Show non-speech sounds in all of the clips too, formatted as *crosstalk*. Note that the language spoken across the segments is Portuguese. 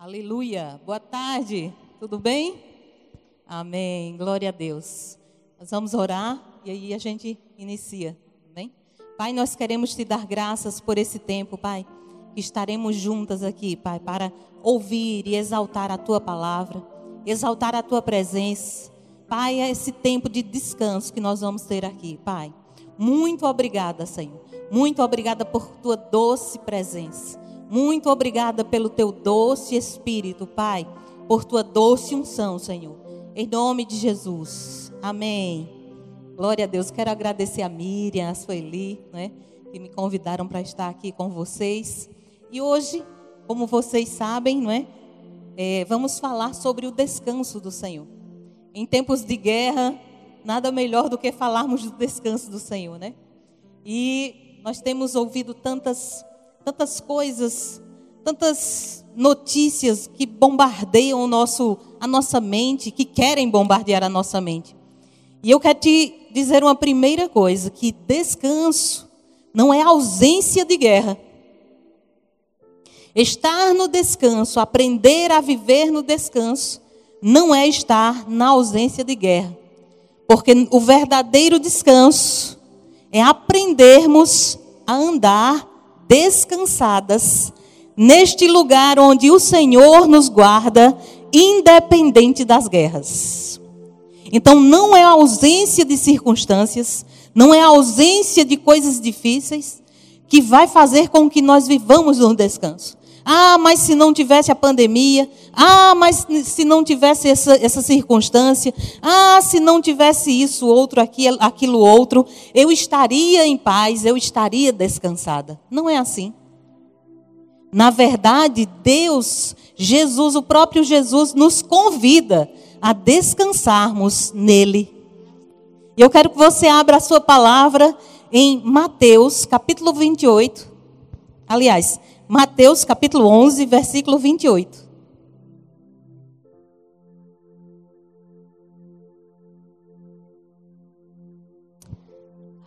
Aleluia. Boa tarde. Tudo bem? Amém. Glória a Deus. Nós vamos orar e aí a gente inicia. Amém? Pai, nós queremos te dar graças por esse tempo, Pai. Que estaremos juntas aqui, Pai, para ouvir e exaltar a tua palavra, exaltar a tua presença. Pai, é esse tempo de descanso que nós vamos ter aqui, Pai. Muito obrigada, Senhor. Muito obrigada por tua doce presença. Muito obrigada pelo teu doce espírito, Pai, por tua doce unção, Senhor. Em nome de Jesus. Amém. Glória a Deus. Quero agradecer a Miriam, a Sueli, né, que me convidaram para estar aqui com vocês. E hoje, como vocês sabem, não é, é, vamos falar sobre o descanso do Senhor. Em tempos de guerra, nada melhor do que falarmos do descanso do Senhor, né? E nós temos ouvido tantas tantas coisas, tantas notícias que bombardeiam o nosso, a nossa mente, que querem bombardear a nossa mente. E eu quero te dizer uma primeira coisa: que descanso não é ausência de guerra. Estar no descanso, aprender a viver no descanso, não é estar na ausência de guerra. Porque o verdadeiro descanso é aprendermos a andar descansadas neste lugar onde o Senhor nos guarda, independente das guerras. Então, não é a ausência de circunstâncias, não é a ausência de coisas difíceis que vai fazer com que nós vivamos no descanso. Ah, mas se não tivesse a pandemia. Ah, mas se não tivesse essa, essa circunstância. Ah, se não tivesse isso, outro, aquilo, aquilo outro. Eu estaria em paz, eu estaria descansada. Não é assim. Na verdade, Deus, Jesus, o próprio Jesus, nos convida a descansarmos nele. Eu quero que você abra a sua palavra em Mateus, capítulo 28. Aliás, Mateus capítulo 11, versículo 28.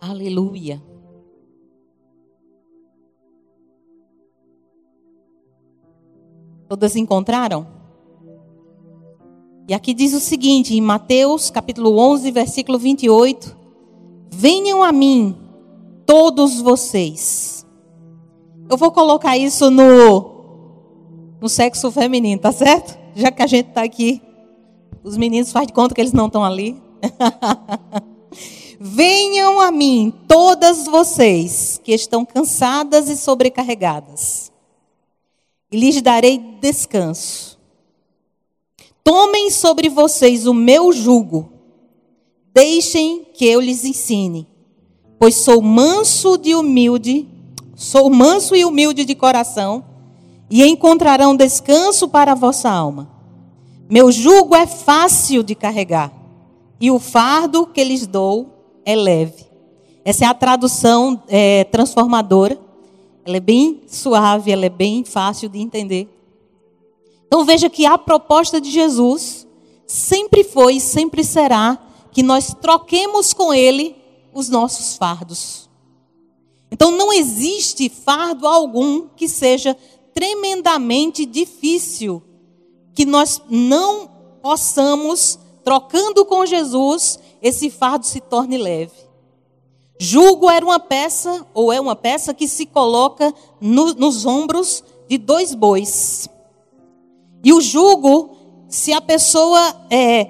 Aleluia. Todas encontraram? E aqui diz o seguinte, em Mateus capítulo 11, versículo 28. Venham a mim, todos vocês eu vou colocar isso no, no sexo feminino, tá certo? Já que a gente está aqui, os meninos fazem de conta que eles não estão ali. *laughs* Venham a mim, todas vocês que estão cansadas e sobrecarregadas, e lhes darei descanso. Tomem sobre vocês o meu jugo, deixem que eu lhes ensine, pois sou manso de humilde Sou manso e humilde de coração, e encontrarão descanso para a vossa alma. Meu jugo é fácil de carregar, e o fardo que lhes dou é leve. Essa é a tradução é, transformadora. Ela é bem suave, ela é bem fácil de entender. Então veja que a proposta de Jesus sempre foi e sempre será que nós troquemos com Ele os nossos fardos. Então não existe fardo algum que seja tremendamente difícil que nós não possamos, trocando com Jesus, esse fardo se torne leve. Jugo era uma peça, ou é uma peça que se coloca no, nos ombros de dois bois. E o jugo, se a pessoa é.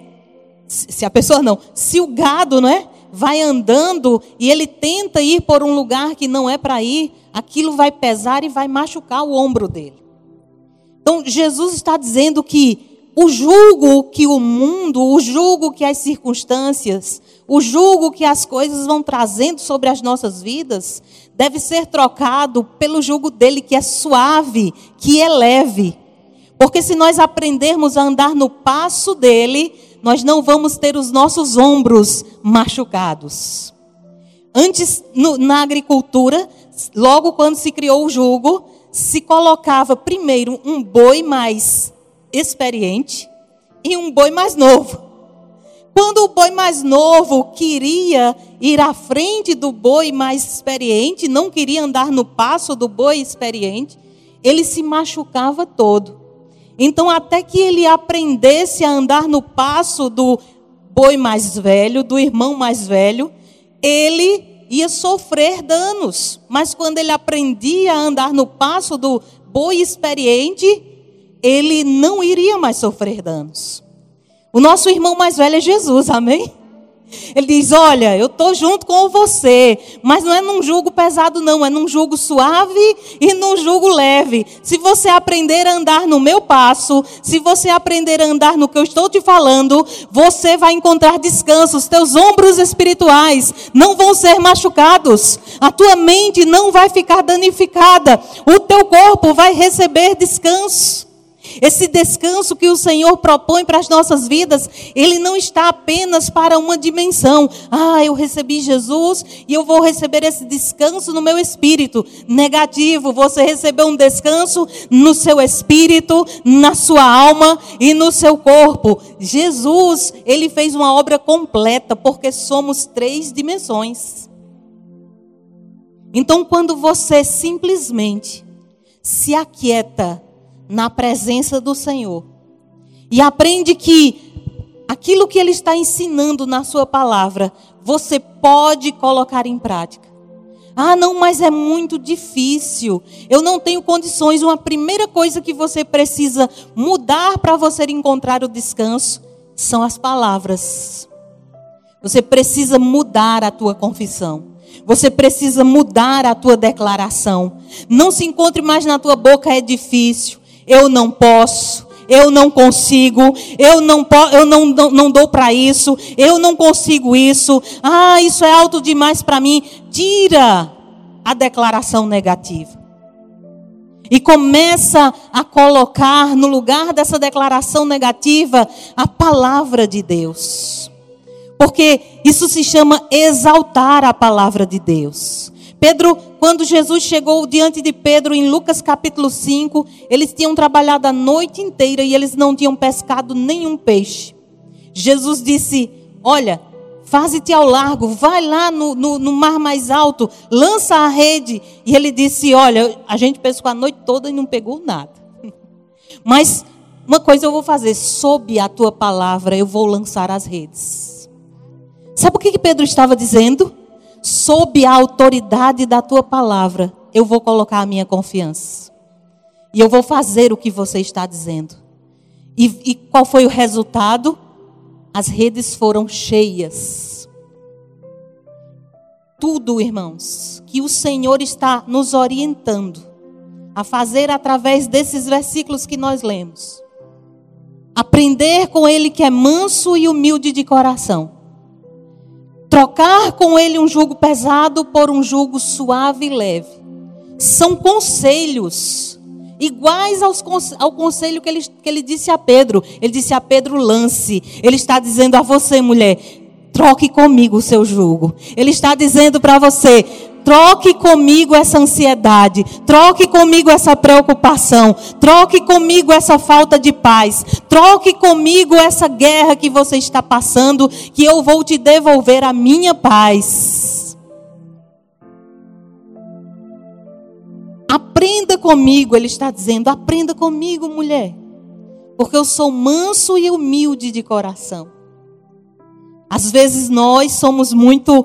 Se a pessoa não, se o gado, não é? Vai andando e ele tenta ir por um lugar que não é para ir, aquilo vai pesar e vai machucar o ombro dele. Então, Jesus está dizendo que o jugo que o mundo, o jugo que as circunstâncias, o jugo que as coisas vão trazendo sobre as nossas vidas, deve ser trocado pelo jugo dele que é suave, que é leve. Porque se nós aprendermos a andar no passo dele, nós não vamos ter os nossos ombros machucados. Antes, no, na agricultura, logo quando se criou o jugo, se colocava primeiro um boi mais experiente e um boi mais novo. Quando o boi mais novo queria ir à frente do boi mais experiente, não queria andar no passo do boi experiente, ele se machucava todo. Então, até que ele aprendesse a andar no passo do boi mais velho, do irmão mais velho, ele ia sofrer danos. Mas quando ele aprendia a andar no passo do boi experiente, ele não iria mais sofrer danos. O nosso irmão mais velho é Jesus, amém? Ele diz: Olha, eu estou junto com você, mas não é num jugo pesado, não, é num jugo suave e num jugo leve. Se você aprender a andar no meu passo, se você aprender a andar no que eu estou te falando, você vai encontrar descanso. Os teus ombros espirituais não vão ser machucados, a tua mente não vai ficar danificada, o teu corpo vai receber descanso. Esse descanso que o Senhor propõe para as nossas vidas, ele não está apenas para uma dimensão. Ah, eu recebi Jesus e eu vou receber esse descanso no meu espírito. Negativo, você recebeu um descanso no seu espírito, na sua alma e no seu corpo. Jesus, ele fez uma obra completa, porque somos três dimensões. Então, quando você simplesmente se aquieta, na presença do Senhor. E aprende que aquilo que Ele está ensinando na Sua palavra, você pode colocar em prática. Ah, não, mas é muito difícil. Eu não tenho condições. Uma primeira coisa que você precisa mudar para você encontrar o descanso são as palavras. Você precisa mudar a tua confissão. Você precisa mudar a tua declaração. Não se encontre mais na tua boca, é difícil eu não posso, eu não consigo, eu não, eu não, não, não dou para isso, eu não consigo isso, ah, isso é alto demais para mim. Tira a declaração negativa. E começa a colocar no lugar dessa declaração negativa a palavra de Deus. Porque isso se chama exaltar a palavra de Deus. Pedro, quando Jesus chegou diante de Pedro em Lucas capítulo 5, eles tinham trabalhado a noite inteira e eles não tinham pescado nenhum peixe. Jesus disse: Olha, faze-te ao largo, vai lá no, no, no, mar mais alto, lança a rede. E ele disse: Olha, a gente pescou a noite toda e não pegou nada. *laughs* Mas uma coisa eu vou fazer: sob a tua palavra eu vou lançar as redes. Sabe o que, que Pedro estava dizendo? Sob a autoridade da tua palavra, eu vou colocar a minha confiança. E eu vou fazer o que você está dizendo. E, e qual foi o resultado? As redes foram cheias. Tudo, irmãos, que o Senhor está nos orientando a fazer através desses versículos que nós lemos. Aprender com Ele que é manso e humilde de coração trocar com ele um jugo pesado por um jugo suave e leve. São conselhos iguais aos, ao conselho que ele, que ele disse a Pedro. Ele disse a Pedro: lance. Ele está dizendo a você, mulher, troque comigo o seu jugo. Ele está dizendo para você: Troque comigo essa ansiedade, troque comigo essa preocupação, troque comigo essa falta de paz, troque comigo essa guerra que você está passando, que eu vou te devolver a minha paz. Aprenda comigo, ele está dizendo, aprenda comigo, mulher, porque eu sou manso e humilde de coração. Às vezes nós somos muito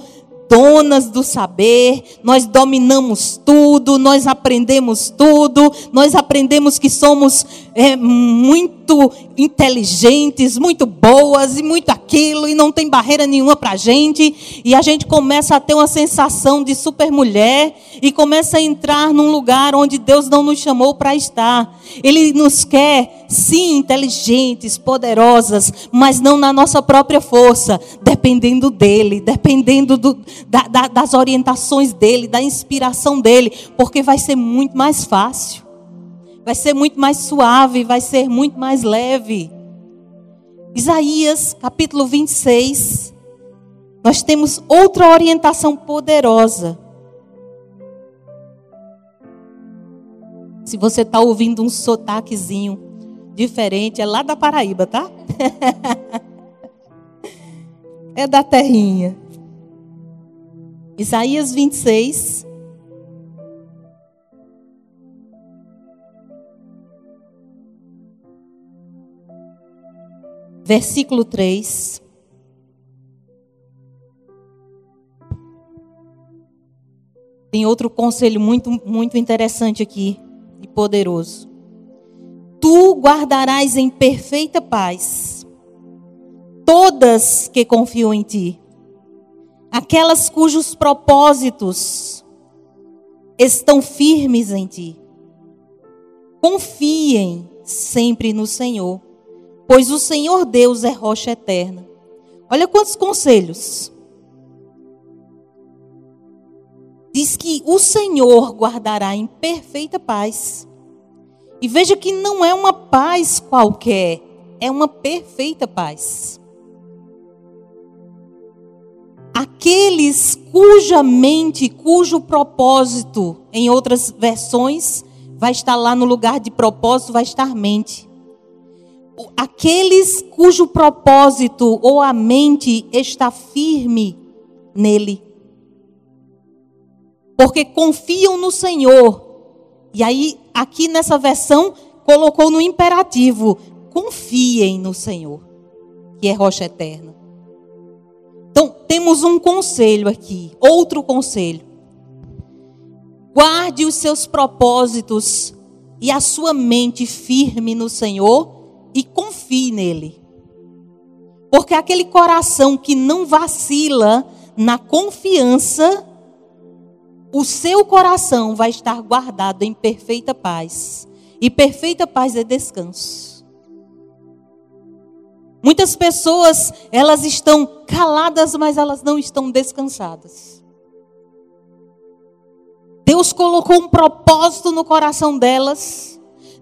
donas do saber, nós dominamos tudo, nós aprendemos tudo, nós aprendemos que somos é, muito inteligentes, muito boas e muito aquilo, e não tem barreira nenhuma para a gente, e a gente começa a ter uma sensação de supermulher e começa a entrar num lugar onde Deus não nos chamou para estar. Ele nos quer, sim, inteligentes, poderosas, mas não na nossa própria força, dependendo dEle, dependendo do, da, da, das orientações dEle, da inspiração dEle, porque vai ser muito mais fácil, vai ser muito mais suave, vai ser muito mais leve. Isaías capítulo 26, nós temos outra orientação poderosa Se você está ouvindo um sotaquezinho diferente, é lá da Paraíba, tá? *laughs* é da terrinha. Isaías 26. Versículo 3. Tem outro conselho muito, muito interessante aqui e poderoso. Tu guardarás em perfeita paz todas que confiam em ti, aquelas cujos propósitos estão firmes em ti. Confiem sempre no Senhor, pois o Senhor Deus é rocha eterna. Olha quantos conselhos. Diz que o Senhor guardará em perfeita paz. E veja que não é uma paz qualquer, é uma perfeita paz. Aqueles cuja mente, cujo propósito, em outras versões, vai estar lá no lugar de propósito, vai estar mente. Aqueles cujo propósito ou a mente está firme nele. Porque confiam no Senhor. E aí, aqui nessa versão, colocou no imperativo: confiem no Senhor, que é rocha eterna. Então, temos um conselho aqui, outro conselho. Guarde os seus propósitos e a sua mente firme no Senhor e confie nele. Porque aquele coração que não vacila na confiança, o seu coração vai estar guardado em perfeita paz. E perfeita paz é descanso. Muitas pessoas, elas estão caladas, mas elas não estão descansadas. Deus colocou um propósito no coração delas.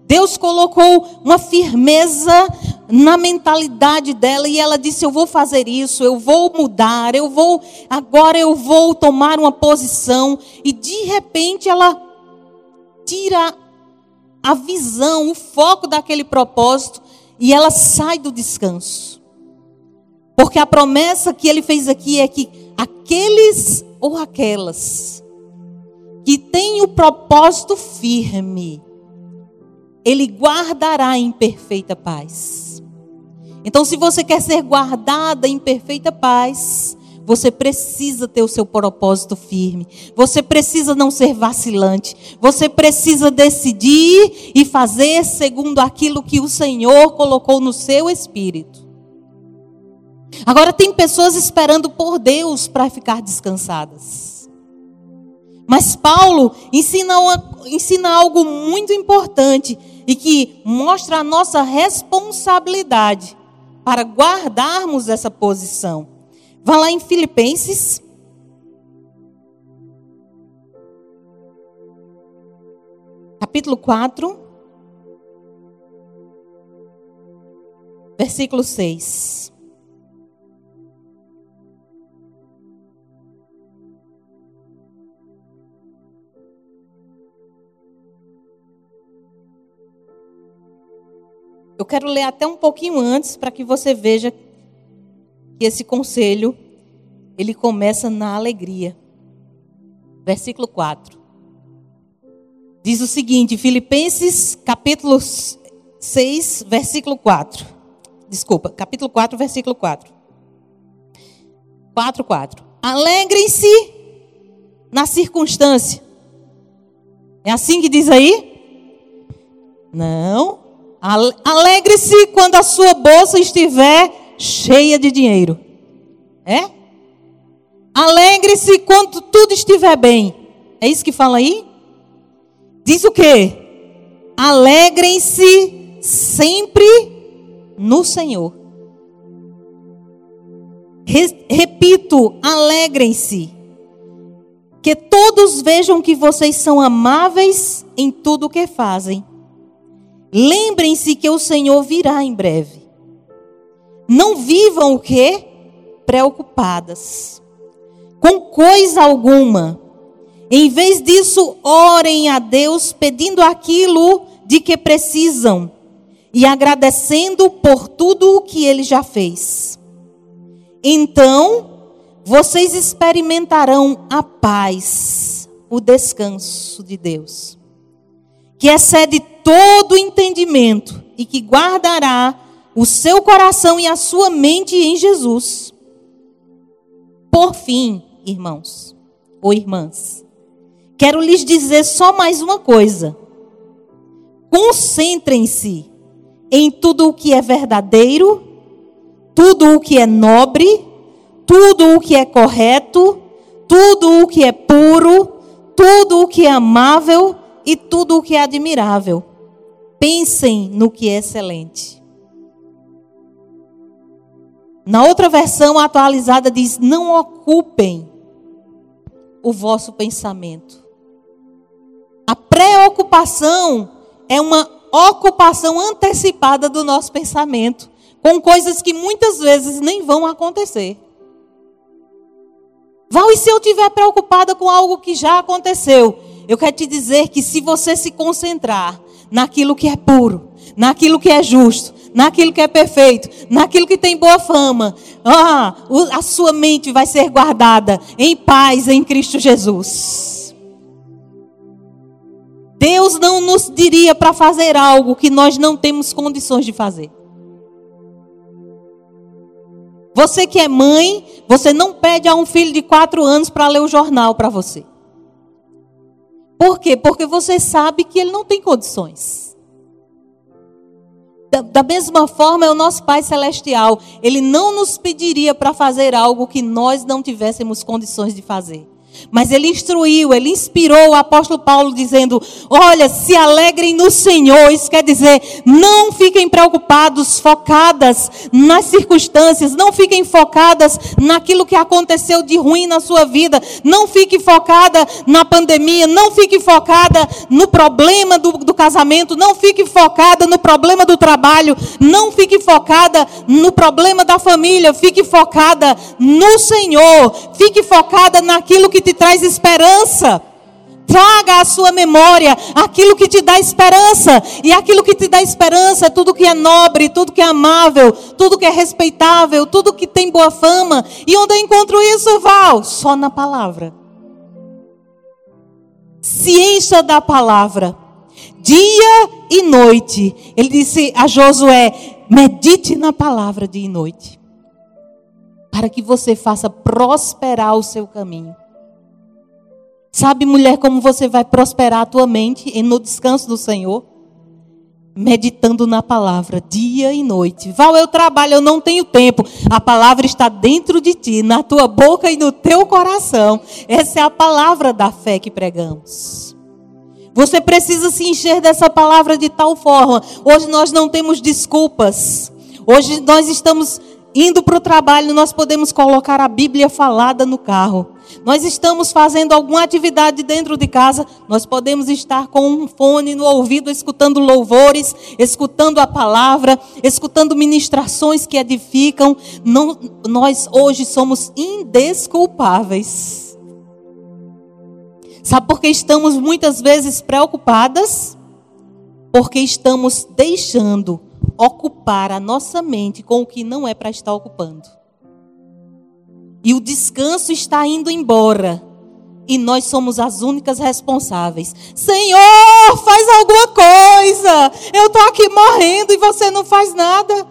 Deus colocou uma firmeza na mentalidade dela e ela disse: Eu vou fazer isso, eu vou mudar, eu vou, agora eu vou tomar uma posição. E de repente ela tira a visão, o foco daquele propósito e ela sai do descanso. Porque a promessa que ele fez aqui é que aqueles ou aquelas que têm o propósito firme, ele guardará em perfeita paz. Então, se você quer ser guardada em perfeita paz, você precisa ter o seu propósito firme. Você precisa não ser vacilante. Você precisa decidir e fazer segundo aquilo que o Senhor colocou no seu espírito. Agora, tem pessoas esperando por Deus para ficar descansadas. Mas Paulo ensina, ensina algo muito importante e que mostra a nossa responsabilidade para guardarmos essa posição. Vá lá em Filipenses. Capítulo 4. Versículo 6. Eu quero ler até um pouquinho antes para que você veja que esse conselho ele começa na alegria. Versículo 4. Diz o seguinte, Filipenses capítulo 6, versículo 4. Desculpa, capítulo 4, versículo 4. 4, 4. Alegrem-se na circunstância. É assim que diz aí? Não. Alegre-se quando a sua bolsa estiver cheia de dinheiro. É? Alegre-se quando tudo estiver bem. É isso que fala aí? Diz o quê? Alegrem-se sempre no Senhor. Repito, alegrem-se. Que todos vejam que vocês são amáveis em tudo o que fazem. Lembrem-se que o Senhor virá em breve. Não vivam o que? Preocupadas. Com coisa alguma. Em vez disso, orem a Deus pedindo aquilo de que precisam e agradecendo por tudo o que ele já fez. Então, vocês experimentarão a paz, o descanso de Deus, que excede todo entendimento e que guardará o seu coração e a sua mente em Jesus. Por fim, irmãos ou irmãs, quero lhes dizer só mais uma coisa. Concentrem-se em tudo o que é verdadeiro, tudo o que é nobre, tudo o que é correto, tudo o que é puro, tudo o que é amável e tudo o que é admirável. Pensem no que é excelente. Na outra versão atualizada diz: não ocupem o vosso pensamento. A preocupação é uma ocupação antecipada do nosso pensamento com coisas que muitas vezes nem vão acontecer. Val, e se eu estiver preocupada com algo que já aconteceu? Eu quero te dizer que se você se concentrar naquilo que é puro, naquilo que é justo, naquilo que é perfeito, naquilo que tem boa fama, ah, a sua mente vai ser guardada em paz em Cristo Jesus. Deus não nos diria para fazer algo que nós não temos condições de fazer. Você que é mãe, você não pede a um filho de quatro anos para ler o jornal para você. Por quê? Porque você sabe que ele não tem condições. Da, da mesma forma, é o nosso Pai Celestial. Ele não nos pediria para fazer algo que nós não tivéssemos condições de fazer. Mas ele instruiu, ele inspirou o apóstolo Paulo dizendo: Olha, se alegrem no Senhor. Isso quer dizer, não fiquem preocupados, focadas nas circunstâncias, não fiquem focadas naquilo que aconteceu de ruim na sua vida, não fique focada na pandemia, não fique focada no problema do, do casamento, não fique focada no problema do trabalho, não fique focada no problema da família, fique focada no Senhor, fique focada naquilo que te traz esperança. Traga à sua memória aquilo que te dá esperança. E aquilo que te dá esperança é tudo que é nobre, tudo que é amável, tudo que é respeitável, tudo que tem boa fama. E onde eu encontro isso, Val? Só na palavra. Ciência da palavra. Dia e noite. Ele disse a Josué: medite na palavra dia e noite. Para que você faça prosperar o seu caminho. Sabe, mulher, como você vai prosperar a tua mente no descanso do Senhor? Meditando na palavra, dia e noite. Val, eu trabalho, eu não tenho tempo. A palavra está dentro de ti, na tua boca e no teu coração. Essa é a palavra da fé que pregamos. Você precisa se encher dessa palavra de tal forma. Hoje nós não temos desculpas. Hoje nós estamos indo para o trabalho, nós podemos colocar a Bíblia falada no carro. Nós estamos fazendo alguma atividade dentro de casa, nós podemos estar com um fone no ouvido, escutando louvores, escutando a palavra, escutando ministrações que edificam. Não, nós hoje somos indesculpáveis. Sabe por que estamos muitas vezes preocupadas? Porque estamos deixando ocupar a nossa mente com o que não é para estar ocupando e o descanso está indo embora. E nós somos as únicas responsáveis. Senhor, faz alguma coisa. Eu estou aqui morrendo e você não faz nada.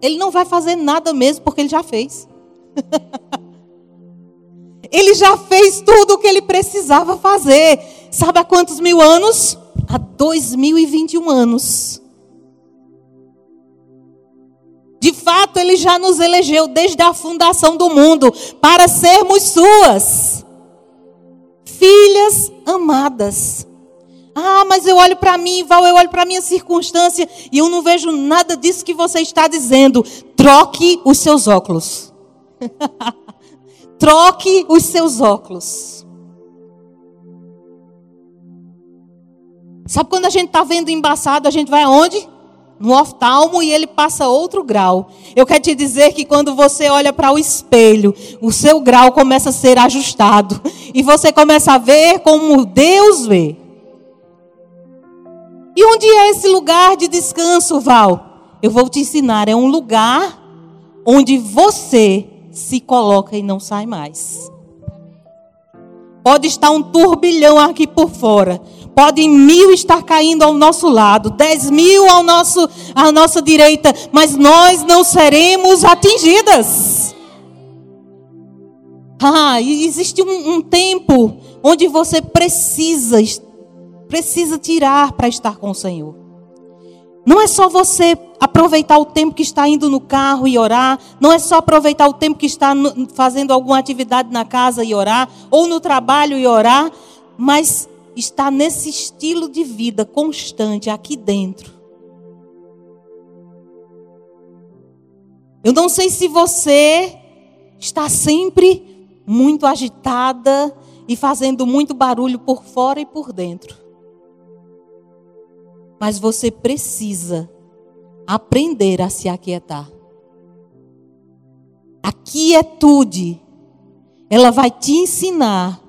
Ele não vai fazer nada mesmo, porque ele já fez. *laughs* ele já fez tudo o que ele precisava fazer. Sabe há quantos mil anos? Há 2021 anos. De fato, Ele já nos elegeu desde a fundação do mundo para sermos Suas filhas amadas. Ah, mas eu olho para mim, Val, eu olho para minha circunstância e eu não vejo nada disso que você está dizendo. Troque os seus óculos. *laughs* Troque os seus óculos. Sabe quando a gente está vendo embaçado, a gente vai aonde? No oftalmo e ele passa outro grau. Eu quero te dizer que quando você olha para o espelho, o seu grau começa a ser ajustado e você começa a ver como Deus vê. E onde é esse lugar de descanso, Val? Eu vou te ensinar. É um lugar onde você se coloca e não sai mais. Pode estar um turbilhão aqui por fora, Podem mil estar caindo ao nosso lado, dez mil ao nosso, à nossa direita, mas nós não seremos atingidas. Ah, existe um, um tempo onde você precisa, precisa tirar para estar com o Senhor. Não é só você aproveitar o tempo que está indo no carro e orar, não é só aproveitar o tempo que está fazendo alguma atividade na casa e orar, ou no trabalho e orar, mas está nesse estilo de vida constante aqui dentro. Eu não sei se você está sempre muito agitada e fazendo muito barulho por fora e por dentro. Mas você precisa aprender a se aquietar. A quietude, ela vai te ensinar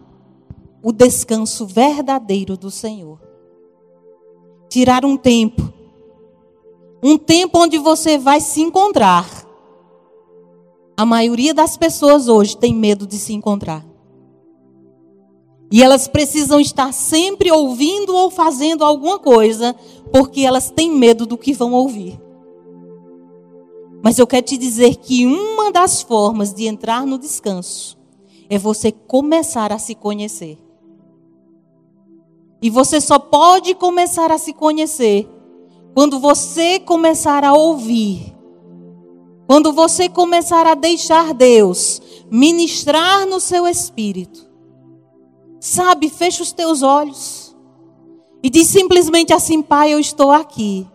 o descanso verdadeiro do Senhor. Tirar um tempo, um tempo onde você vai se encontrar. A maioria das pessoas hoje tem medo de se encontrar. E elas precisam estar sempre ouvindo ou fazendo alguma coisa, porque elas têm medo do que vão ouvir. Mas eu quero te dizer que uma das formas de entrar no descanso é você começar a se conhecer. E você só pode começar a se conhecer quando você começar a ouvir. Quando você começar a deixar Deus ministrar no seu espírito. Sabe, fecha os teus olhos. E diz simplesmente assim: Pai, eu estou aqui.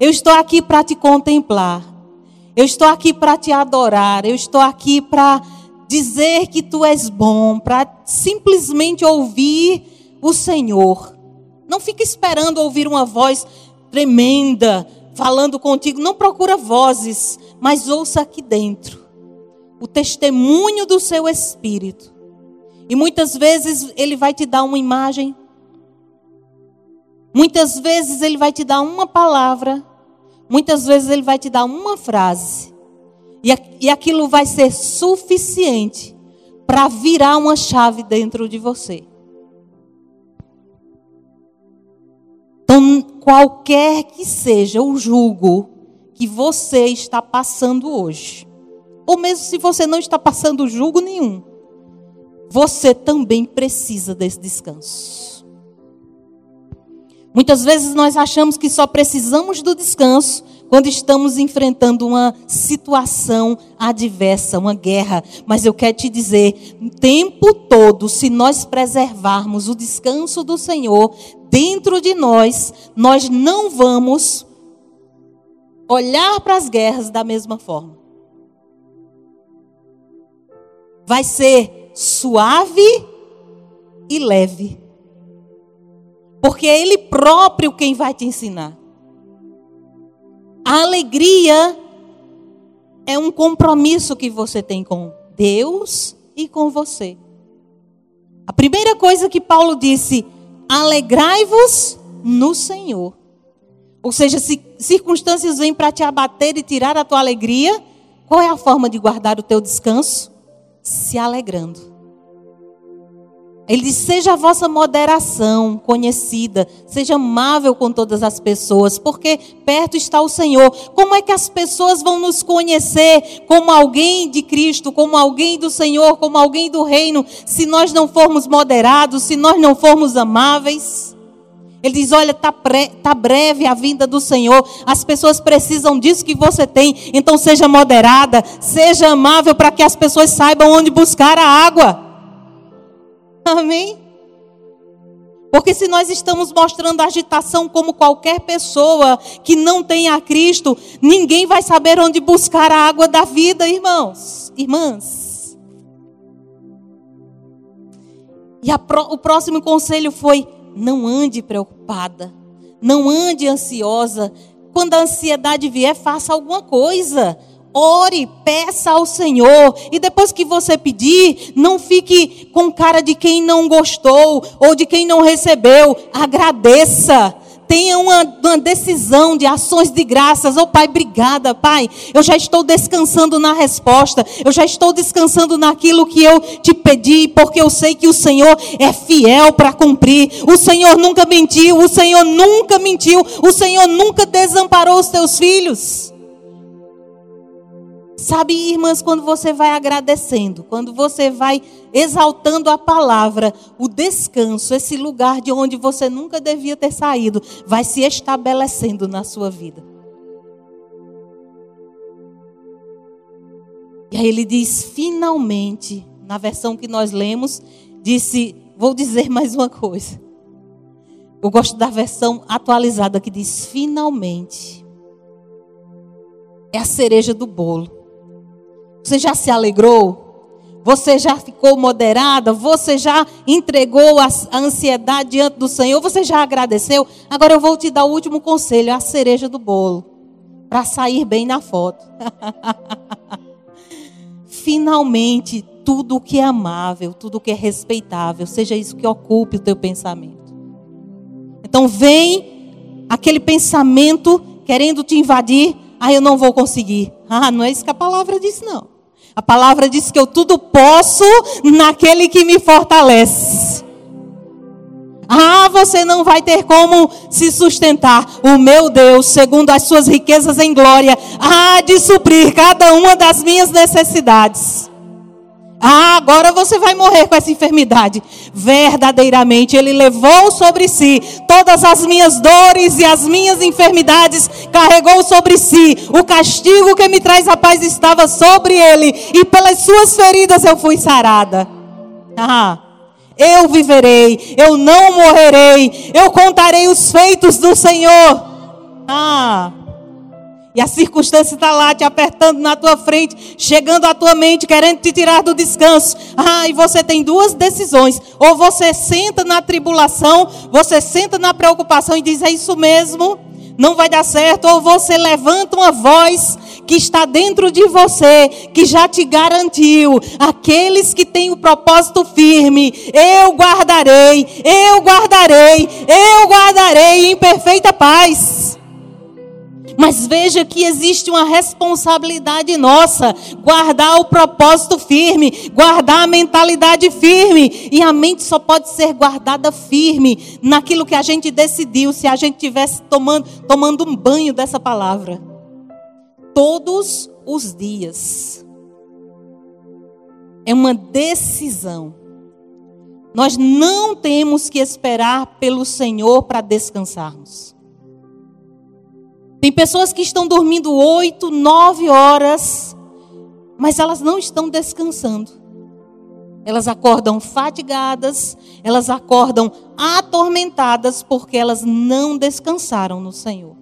Eu estou aqui para te contemplar. Eu estou aqui para te adorar. Eu estou aqui para dizer que tu és bom, para simplesmente ouvir o Senhor. Não fica esperando ouvir uma voz tremenda falando contigo. Não procura vozes, mas ouça aqui dentro o testemunho do seu espírito. E muitas vezes ele vai te dar uma imagem. Muitas vezes ele vai te dar uma palavra. Muitas vezes ele vai te dar uma frase. E, e aquilo vai ser suficiente para virar uma chave dentro de você. Então, qualquer que seja o julgo que você está passando hoje, ou mesmo se você não está passando julgo nenhum, você também precisa desse descanso. Muitas vezes nós achamos que só precisamos do descanso quando estamos enfrentando uma situação adversa, uma guerra. Mas eu quero te dizer, o tempo todo, se nós preservarmos o descanso do Senhor dentro de nós, nós não vamos olhar para as guerras da mesma forma. Vai ser suave e leve. Porque é Ele próprio quem vai te ensinar. A alegria é um compromisso que você tem com Deus e com você. A primeira coisa que Paulo disse: alegrai-vos no Senhor. Ou seja, se circunstâncias vêm para te abater e tirar a tua alegria, qual é a forma de guardar o teu descanso? se alegrando. Ele diz: seja a vossa moderação conhecida, seja amável com todas as pessoas, porque perto está o Senhor. Como é que as pessoas vão nos conhecer como alguém de Cristo, como alguém do Senhor, como alguém do reino, se nós não formos moderados, se nós não formos amáveis? Ele diz: Olha, está tá breve a vinda do Senhor. As pessoas precisam disso que você tem. Então seja moderada, seja amável para que as pessoas saibam onde buscar a água. Amém? Porque se nós estamos mostrando agitação como qualquer pessoa que não tem a Cristo, ninguém vai saber onde buscar a água da vida, irmãos, irmãs. E pro, o próximo conselho foi: não ande preocupada, não ande ansiosa. Quando a ansiedade vier, faça alguma coisa. Ore, peça ao Senhor. E depois que você pedir, não fique com cara de quem não gostou ou de quem não recebeu. Agradeça. tenha uma, uma decisão de ações de graças. Oh, Pai, obrigada, Pai. Eu já estou descansando na resposta. Eu já estou descansando naquilo que eu te pedi, porque eu sei que o Senhor é fiel para cumprir. O Senhor nunca mentiu. O Senhor nunca mentiu. O Senhor nunca desamparou os teus filhos. Sabe, irmãs, quando você vai agradecendo, quando você vai exaltando a palavra, o descanso, esse lugar de onde você nunca devia ter saído, vai se estabelecendo na sua vida. E aí ele diz: finalmente, na versão que nós lemos, disse: vou dizer *laughs* mais uma coisa. Eu gosto da versão atualizada que diz: finalmente. É a cereja do bolo. Você já se alegrou? Você já ficou moderada? Você já entregou a, ansiedade diante do Senhor? Você já agradeceu? Agora eu vou te dar o último conselho, a cereja do bolo, para sair bem na foto. *laughs* Finalmente, tudo o que é amável, tudo que é respeitável, seja isso que ocupe o teu pensamento. Então vem aquele pensamento querendo te invadir, ah, eu não vou conseguir. Ah, não é isso que a palavra diz, não. A palavra diz que eu tudo posso naquele que me fortalece. Ah, você não vai ter como se sustentar. O meu Deus, segundo as suas riquezas em glória, há de suprir cada uma das minhas necessidades. Ah, agora você vai morrer com essa enfermidade. Verdadeiramente, Ele levou sobre si todas as minhas dores e as minhas enfermidades, carregou sobre si. O castigo que me traz a paz estava sobre Ele, e pelas suas feridas eu fui sarada. Ah, eu viverei, eu não morrerei, eu contarei os feitos do Senhor. Ah. E a circunstância está lá te apertando na tua frente, chegando à tua mente, querendo te tirar do descanso. Ah, e você tem duas decisões. Ou você senta na tribulação, você senta na preocupação e diz: é isso mesmo, não vai dar certo. Ou você levanta uma voz que está dentro de você, que já te garantiu, aqueles que têm o propósito firme, eu guardarei, eu guardarei, eu guardarei em perfeita paz. Mas veja que existe uma responsabilidade nossa, guardar o propósito firme, guardar a mentalidade firme. E a mente só pode ser guardada firme naquilo que a gente decidiu, se a gente tivesse tomando, tomando um banho dessa palavra. Todos os dias. É uma decisão. Nós não temos que esperar pelo Senhor para descansarmos. Tem pessoas que estão dormindo oito, nove horas, mas elas não estão descansando. Elas acordam fatigadas, elas acordam atormentadas porque elas não descansaram no Senhor.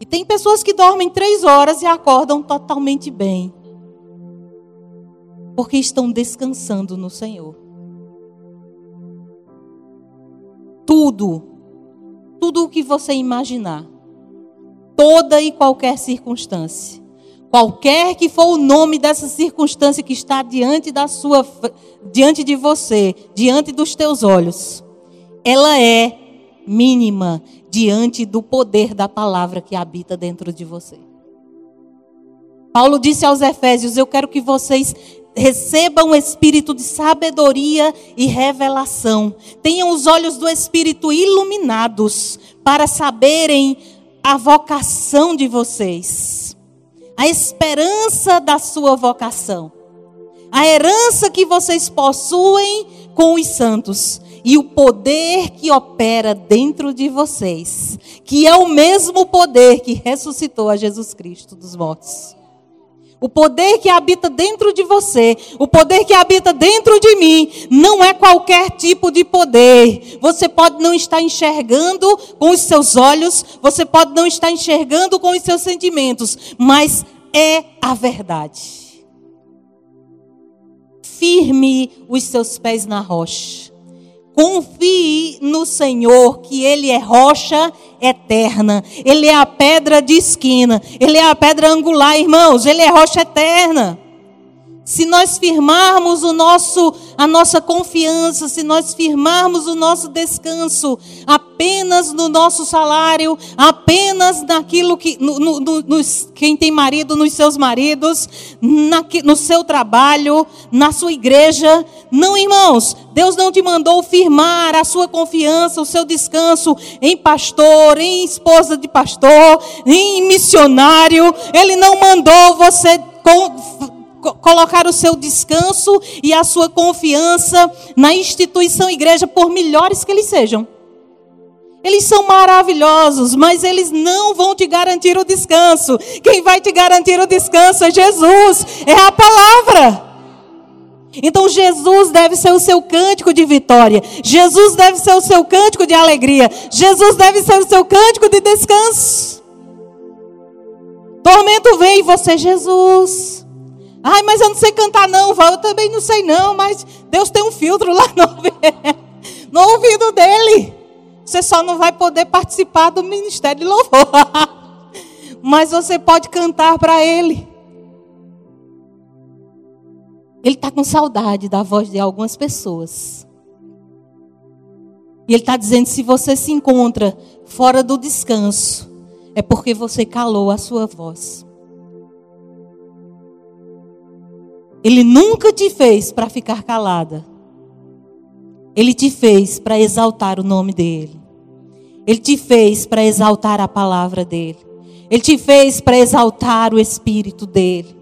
E tem pessoas que dormem três horas e acordam totalmente bem, porque estão descansando no Senhor. Tudo tudo o que você imaginar. Toda e qualquer circunstância. Qualquer que for o nome dessa circunstância que está diante da sua diante de você, diante dos teus olhos, ela é mínima diante do poder da palavra que habita dentro de você. Paulo disse aos Efésios: Eu quero que vocês recebam um espírito de sabedoria e revelação. Tenham os olhos do espírito iluminados para saberem a vocação de vocês, a esperança da sua vocação, a herança que vocês possuem com os santos e o poder que opera dentro de vocês, que é o mesmo poder que ressuscitou a Jesus Cristo dos mortos. O poder que habita dentro de você, o poder que habita dentro de mim, não é qualquer tipo de poder. Você pode não estar enxergando com os seus olhos, você pode não estar enxergando com os seus sentimentos, mas é a verdade. Firme os seus pés na rocha. Confie no Senhor, que Ele é rocha eterna. Ele é a pedra de esquina. Ele é a pedra angular, irmãos. Ele é rocha eterna. Se nós firmarmos o nosso, a nossa confiança, se nós firmarmos o nosso descanso apenas no nosso salário, apenas naquilo que no, no, no, quem tem marido nos seus maridos, na, no seu trabalho, na sua igreja. Não, irmãos, Deus não te mandou firmar a sua confiança, o seu descanso em pastor, em esposa de pastor, em missionário. Ele não mandou você colocar o seu descanso e a sua confiança na instituição igreja, por melhores que eles sejam. Eles são maravilhosos, mas eles não vão te garantir o descanso. Quem vai te garantir o descanso é Jesus, é a palavra. Então Jesus deve ser o seu cântico de vitória. Jesus deve ser o seu cântico de alegria. Jesus deve ser o seu cântico de descanso. Tormento vem e você, Jesus. Ai, mas eu não sei cantar não, Val. Eu também não sei não, mas Deus tem um filtro lá no, *laughs* no ouvido dele. Você só não vai poder participar do ministério de louvor. *laughs* mas você pode cantar para ele. Ele está com saudade da voz de algumas pessoas. E ele está dizendo: se você se encontra fora do descanso, é porque você calou a sua voz. Ele nunca te fez para ficar calada. Ele te fez para exaltar o nome dele. Ele te fez para exaltar a palavra dele. Ele te fez para exaltar o espírito dele.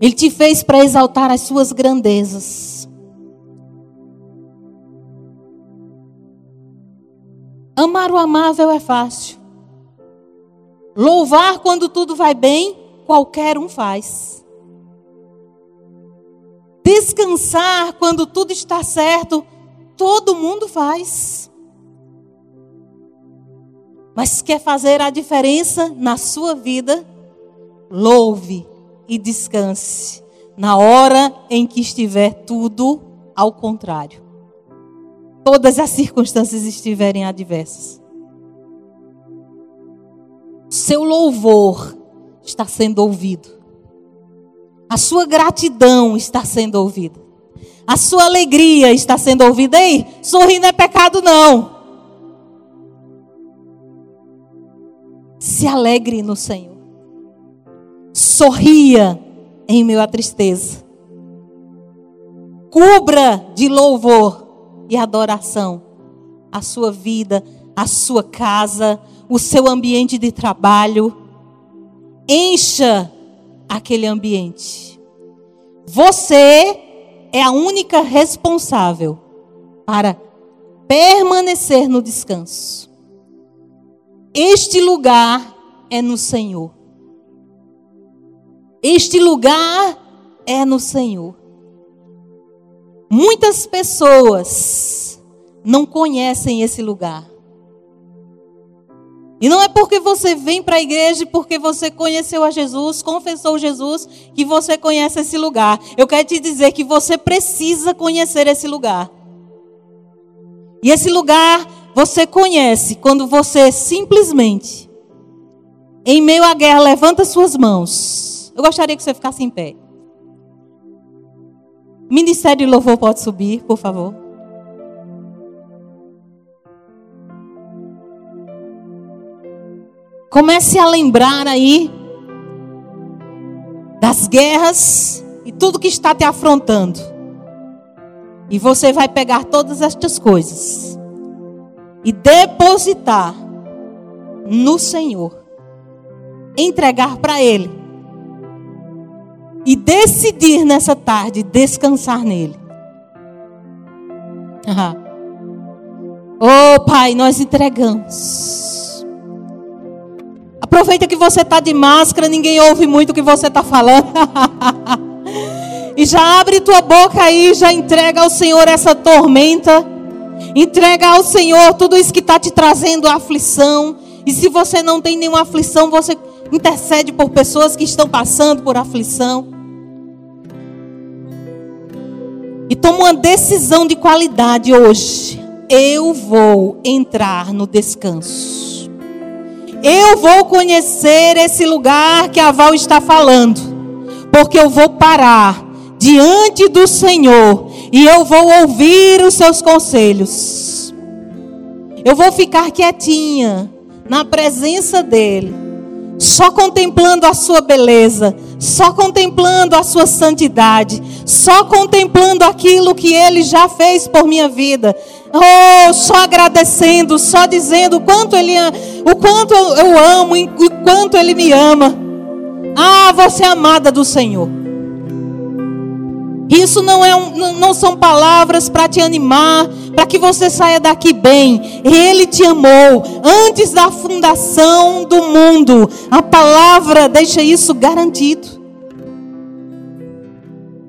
Ele te fez para exaltar as suas grandezas. Amar o amável é fácil. Louvar quando tudo vai bem, qualquer um faz. Descansar quando tudo está certo, todo mundo faz. Mas quer fazer a diferença na sua vida? Louve e descanse na hora em que estiver tudo ao contrário. Todas as circunstâncias estiverem adversas. Seu louvor está sendo ouvido. A sua gratidão está sendo ouvida. A sua alegria está sendo ouvida. Ei, sorrir não é pecado, não. Se alegre no Senhor. Sorria em meio à tristeza. Cubra de louvor e adoração a sua vida, a sua casa, o seu ambiente de trabalho. Encha aquele ambiente. Você é a única responsável para permanecer no descanso. Este lugar é no Senhor. Este lugar é no Senhor. Muitas pessoas não conhecem esse lugar. E não é porque você vem para a igreja, porque você conheceu a Jesus, confessou Jesus, que você conhece esse lugar. Eu quero te dizer que você precisa conhecer esse lugar. E esse lugar você conhece quando você simplesmente, em meio à guerra, levanta suas mãos. Eu gostaria que você ficasse em pé. Ministério de Louvor pode subir, por favor. Comece a lembrar aí das guerras e tudo que está te afrontando. E você vai pegar todas estas coisas e depositar no Senhor. Entregar para Ele. E decidir nessa tarde descansar nele. *laughs* Oh, Pai, nós entregamos. Aproveita que você está de máscara, ninguém ouve muito o que você está falando. *laughs* e já abre tua boca aí, já entrega ao Senhor essa tormenta. Entrega ao Senhor tudo isso que está te trazendo aflição. E se você não tem nenhuma aflição, você intercede por pessoas que estão passando por aflição. E toma uma decisão de qualidade hoje. Eu vou entrar no descanso. Eu vou conhecer esse lugar que a Val está falando, porque eu vou parar diante do Senhor e eu vou ouvir os seus conselhos. Eu vou ficar quietinha na presença dele, só contemplando a sua beleza, só contemplando a sua santidade, só contemplando aquilo que ele já fez por minha vida. Oh, só agradecendo, só dizendo o quanto ele o quanto eu amo, o quanto ele me ama. Ah, você é amada do Senhor. Isso não, é um, não são palavras para te animar, para que você saia daqui bem. Ele te amou antes da fundação do mundo. A palavra deixa isso garantido.